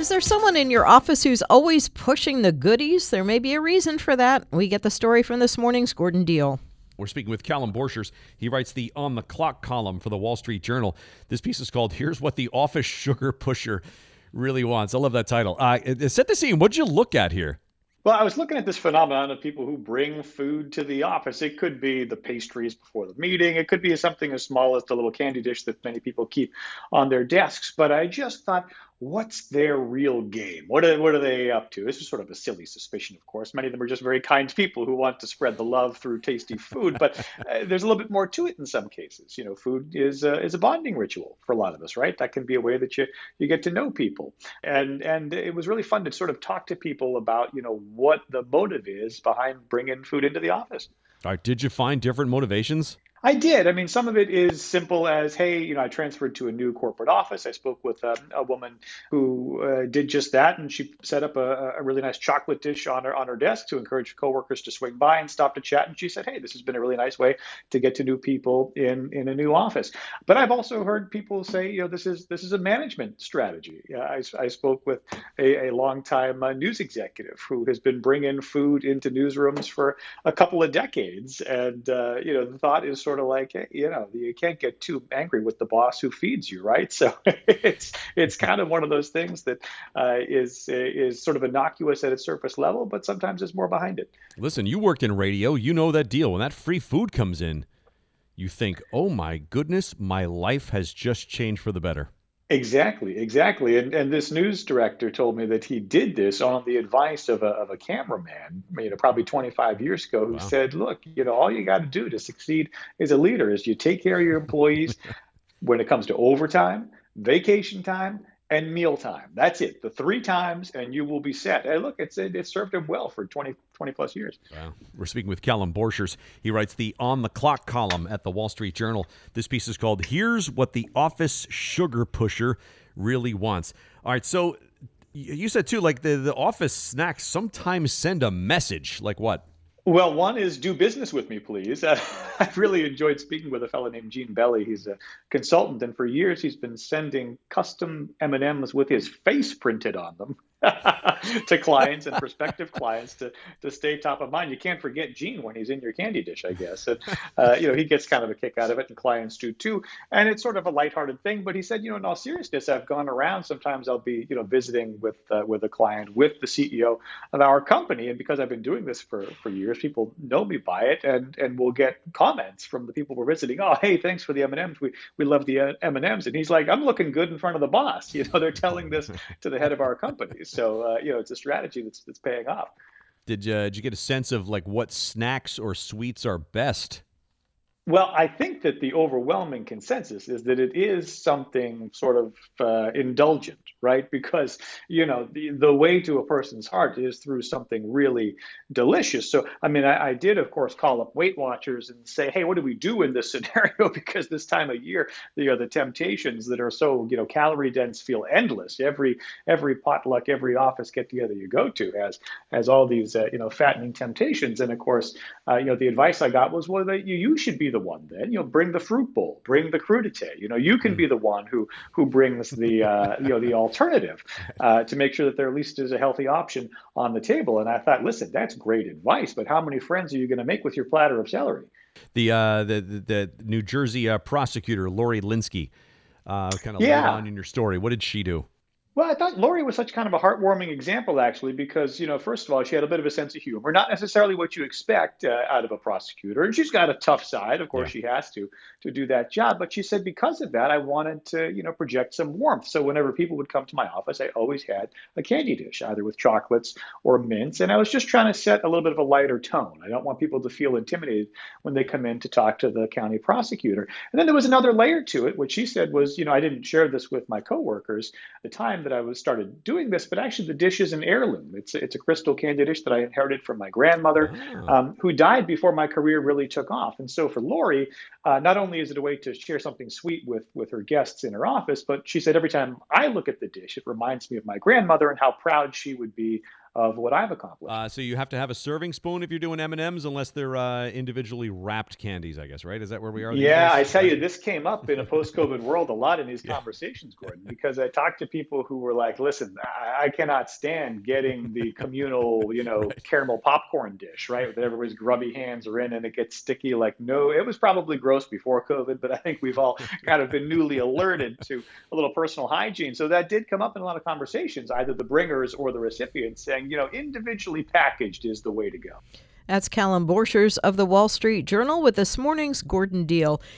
Is there someone in your office who's always pushing the goodies? There may be a reason for that. We get the story from this morning's Gordon Deal. We're speaking with Callum Borchers. He writes the On the Clock column for the Wall Street Journal. This piece is called Here's What the Office Sugar Pusher Really Wants. I love that title. Uh, set the scene. What'd you look at here? Well, I was looking at this phenomenon of people who bring food to the office. It could be the pastries before the meeting. It could be something as small as the little candy dish that many people keep on their desks. But I just thought, what's their real game? What are, what are they up to? This is sort of a silly suspicion, of course. Many of them are just very kind people who want to spread the love through tasty food, but uh, there's a little bit more to it in some cases. You know, food is uh, is a bonding ritual for a lot of us, right? That can be a way that you you get to know people, and and it was really fun to sort of talk to people about you know what the motive is behind bringing food into the office. All right, did you find different motivations? I did. I mean, some of it is simple as, hey, you know, I transferred to a new corporate office. I spoke with a, a woman who uh, did just that, and she set up a, a, really nice chocolate dish on her on her desk to encourage coworkers to swing by and stop to chat. And she said, hey, this has been a really nice way to get to new people in in a new office. But I've also heard people say, you know, this is this is a management strategy. I, I spoke with a, a longtime uh, news executive who has been bringing food into newsrooms for a couple of decades, and uh, you know, the thought is sort of like you know you can't get too angry with the boss who feeds you, right? So it's it's kind of one of those things that uh, is is sort of innocuous at its surface level, but sometimes there's more behind it. Listen, you worked in radio, you know that deal. When that free food comes in, you think, "Oh my goodness, my life has just changed for the better." Exactly, exactly. And and this news director told me that he did this on the advice of a of a cameraman, you know, probably 25 years ago, who wow. said, "Look, you know, all you got to do to succeed as a leader is you take care of your employees when it comes to overtime, vacation time, and mealtime. That's it. The three times, and you will be set. Hey, look, it's it, served him well for 20, 20 plus years. Wow. We're speaking with Callum Borchers. He writes the On the Clock column at the Wall Street Journal. This piece is called "Here's What the Office Sugar Pusher Really Wants." All right, so you said too, like the the office snacks sometimes send a message. Like what? Well, one is do business with me, please. Uh, I've really enjoyed speaking with a fellow named Gene Belly. He's a consultant, and for years he's been sending custom M and M's with his face printed on them to clients and prospective clients to to stay top of mind. You can't forget Gene when he's in your candy dish, I guess. And uh, you know he gets kind of a kick out of it, and clients do too. And it's sort of a lighthearted thing. But he said, you know, in all seriousness, I've gone around. Sometimes I'll be you know visiting with uh, with a client with the CEO of our company, and because I've been doing this for for years, people know me by it, and and we'll get comments from the people we're visiting. Oh, hey, thanks for the M and M's. We we love the uh, M and M's. And he's like, I'm looking good in front of the boss. You know, they're telling this to the head of our company. So uh, you know, it's a strategy that's that's paying off. Did you, did you get a sense of like what snacks or sweets are best? Well, I think that the overwhelming consensus is that it is something sort of uh, indulgent, right? Because, you know, the, the way to a person's heart is through something really delicious. So, I mean, I, I did, of course, call up Weight Watchers and say, hey, what do we do in this scenario? because this time of year, you know, the temptations that are so, you know, calorie dense feel endless. Every every potluck, every office get together you go to has has all these, uh, you know, fattening temptations. And of course, uh, you know, the advice I got was, well, that you, you should be the one then. You know, bring the fruit bowl, bring the crudité. You know, you can be the one who who brings the uh, you know the alternative uh, to make sure that there at least is a healthy option on the table. And I thought, listen, that's great advice, but how many friends are you going to make with your platter of celery? The uh, the, the, the New Jersey uh, prosecutor Lori Linskey uh, kind of yeah. laid on in your story. What did she do? Well, I thought Lori was such kind of a heartwarming example, actually, because, you know, first of all, she had a bit of a sense of humor, not necessarily what you expect uh, out of a prosecutor. And she's got a tough side. Of course, yeah. she has to to do that job. But she said, because of that, I wanted to, you know, project some warmth. So whenever people would come to my office, I always had a candy dish, either with chocolates or mints. And I was just trying to set a little bit of a lighter tone. I don't want people to feel intimidated when they come in to talk to the county prosecutor. And then there was another layer to it, which she said was, you know, I didn't share this with my coworkers at the time time that I was started doing this, but actually the dish is an heirloom. It's it's a crystal candy dish that I inherited from my grandmother, oh. um, who died before my career really took off. And so for Lori, uh, not only is it a way to share something sweet with with her guests in her office, but she said every time I look at the dish, it reminds me of my grandmother and how proud she would be of what I've accomplished. Uh, so you have to have a serving spoon if you're doing M and M's, unless they're uh, individually wrapped candies. I guess, right? Is that where we are? Yeah, I tell you, this came up in a post-COVID world a lot in these yeah. conversations, Gordon, because I talked to people who were like, "Listen, I, I cannot stand getting the communal, you know, right. caramel popcorn dish, right? That everybody's grubby hands are in and it gets sticky." Like, no, it was probably gross before COVID, but I think we've all kind of been newly alerted to a little personal hygiene. So that did come up in a lot of conversations, either the bringers or the recipients, saying saying, you know, individually packaged is the way to go. That's Callum Borchers of the Wall Street Journal with this morning's Gordon Deal.